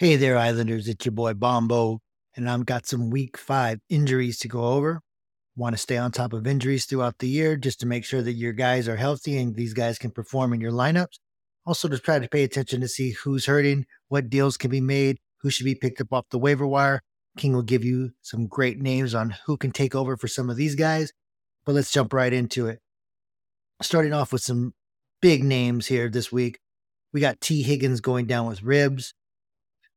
Hey there, Islanders. It's your boy Bombo, and I've got some week five injuries to go over. Want to stay on top of injuries throughout the year just to make sure that your guys are healthy and these guys can perform in your lineups. Also, to try to pay attention to see who's hurting, what deals can be made, who should be picked up off the waiver wire. King will give you some great names on who can take over for some of these guys. But let's jump right into it. Starting off with some big names here this week. We got T. Higgins going down with ribs.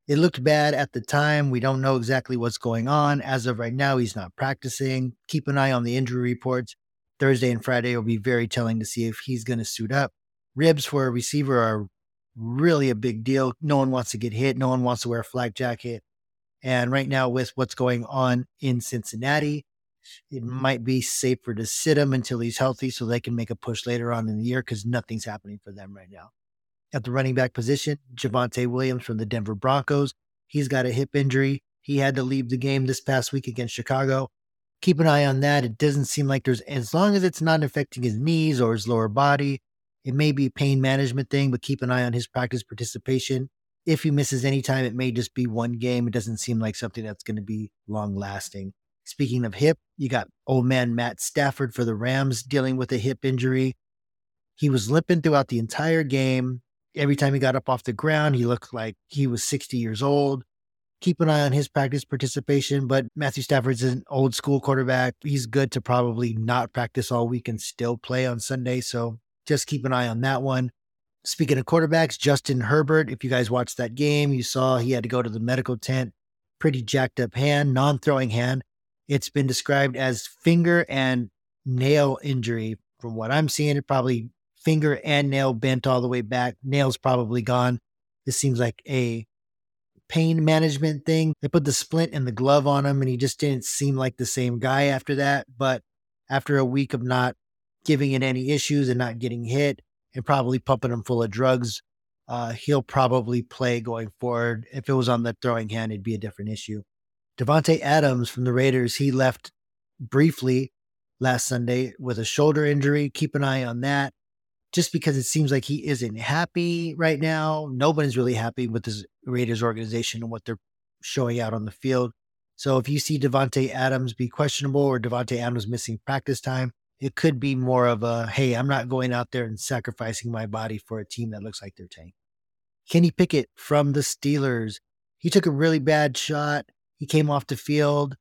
It looked bad at the time. We don't know exactly what's going on. As of right now, he's not practicing. Keep an eye on the injury reports. Thursday and Friday will be very telling to see if he's going to suit up. Ribs for a receiver are really a big deal. No one wants to get hit. No one wants to wear a flak jacket. And right now, with what's going on in Cincinnati, it might be safer to sit him until he's healthy so they can make a push later on in the year because nothing's happening for them right now. At the running back position, Javonte Williams from the Denver Broncos. He's got a hip injury. He had to leave the game this past week against Chicago. Keep an eye on that. It doesn't seem like there's, as long as it's not affecting his knees or his lower body, it may be a pain management thing, but keep an eye on his practice participation. If he misses any time, it may just be one game. It doesn't seem like something that's going to be long lasting. Speaking of hip, you got old man Matt Stafford for the Rams dealing with a hip injury. He was limping throughout the entire game every time he got up off the ground, he looked like he was 60 years old. Keep an eye on his practice participation, but Matthew Stafford's an old school quarterback. He's good to probably not practice all week and still play on Sunday. So just keep an eye on that one. Speaking of quarterbacks, Justin Herbert, if you guys watched that game, you saw he had to go to the medical tent. Pretty jacked up hand, non throwing hand. It's been described as finger and nail injury. From what I'm seeing, it probably finger and nail bent all the way back. Nail's probably gone. This seems like a pain management thing. They put the splint and the glove on him, and he just didn't seem like the same guy after that. But after a week of not giving it any issues and not getting hit and probably pumping him full of drugs, uh, he'll probably play going forward. If it was on the throwing hand, it'd be a different issue. Davante Adams from the Raiders, he left briefly last Sunday with a shoulder injury. Keep an eye on that just because it seems like he isn't happy right now. Nobody's really happy with this Raiders organization and what they're showing out on the field. So if you see Davante Adams be questionable or Davante Adams missing practice time, it could be more of a hey, I'm not going out there and sacrificing my body for a team that looks like they're tank. Kenny Pickett from the Steelers, he took a really bad shot. He came off the field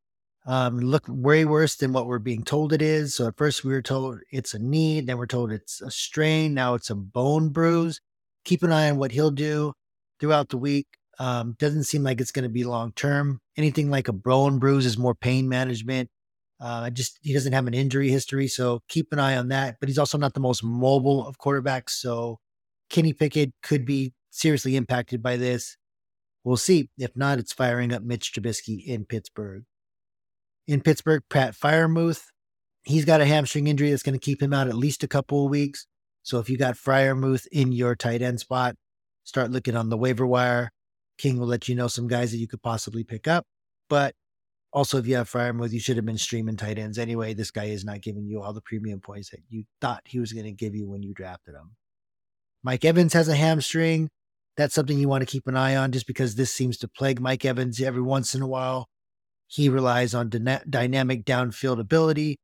um, look way worse than what we're being told it is. So at first we were told it's a knee, then we're told it's a strain, now it's a bone bruise. Keep an eye on what he'll do throughout the week. Um, doesn't seem like it's going to be long term. Anything like a bone bruise is more pain management. Uh, just he doesn't have an injury history, so keep an eye on that. But he's also not the most mobile of quarterbacks, so Kenny Pickett could be seriously impacted by this. We'll see. If not, it's firing up Mitch Trubisky in Pittsburgh in Pittsburgh, Pat Freiermuth. He's got a hamstring injury that's going to keep him out at least a couple of weeks. So if you got Freiermuth in your tight end spot, start looking on the waiver wire. King will let you know some guys that you could possibly pick up. But also, if you have Freiermuth, you should have been streaming tight ends anyway. This guy is not giving you all the premium points that you thought he was going to give you when you drafted him. Mike Evans has a hamstring. That's something you want to keep an eye on just because this seems to plague Mike Evans every once in a while. He relies on dyna- dynamic downfield ability.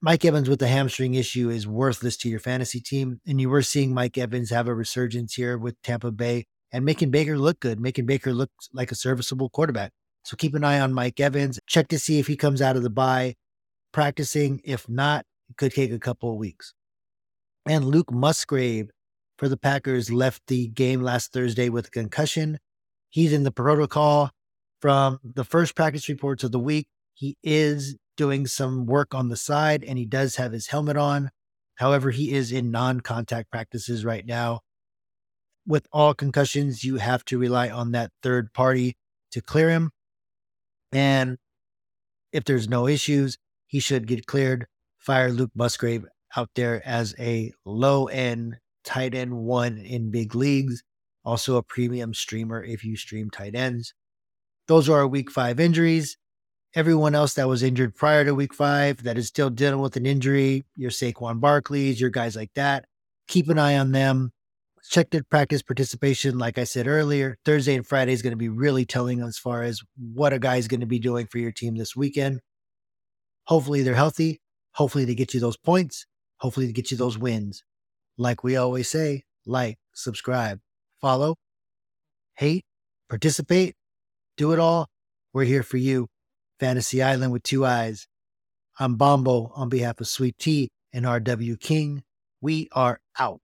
Mike Evans with the hamstring issue is worthless to your fantasy team. And you were seeing Mike Evans have a resurgence here with Tampa Bay and making Baker look good, making Baker look like a serviceable quarterback. So keep an eye on Mike Evans. Check to see if he comes out of the bye practicing. If not, it could take a couple of weeks. And Luke Musgrave for the Packers left the game last Thursday with a concussion. He's in the protocol from the first practice reports of the week. He is doing some work on the side and he does have his helmet on. However, he is in non contact practices right now. With all concussions, you have to rely on that third party to clear him. And if there's no issues, he should get cleared. Fire Luke Musgrave out there as a low end tight end one in big leagues, also a premium streamer if you stream tight ends. Those are our week five injuries. Everyone else that was injured prior to week five that is still dealing with an injury, your Saquon Barkleys, your guys like that, keep an eye on them. check their practice participation. Like I said earlier, Thursday and Friday is going to be really telling as far as what a guy's going to be doing for your team this weekend. Hopefully they're healthy. Hopefully they get you those points. Hopefully they get you those wins. Like we always say, like, subscribe, follow, hate, participate, do it all. We're here for you. Fantasy Island with two eyes. I'm Bombo on behalf of Sweet Tea and RW King. We are out.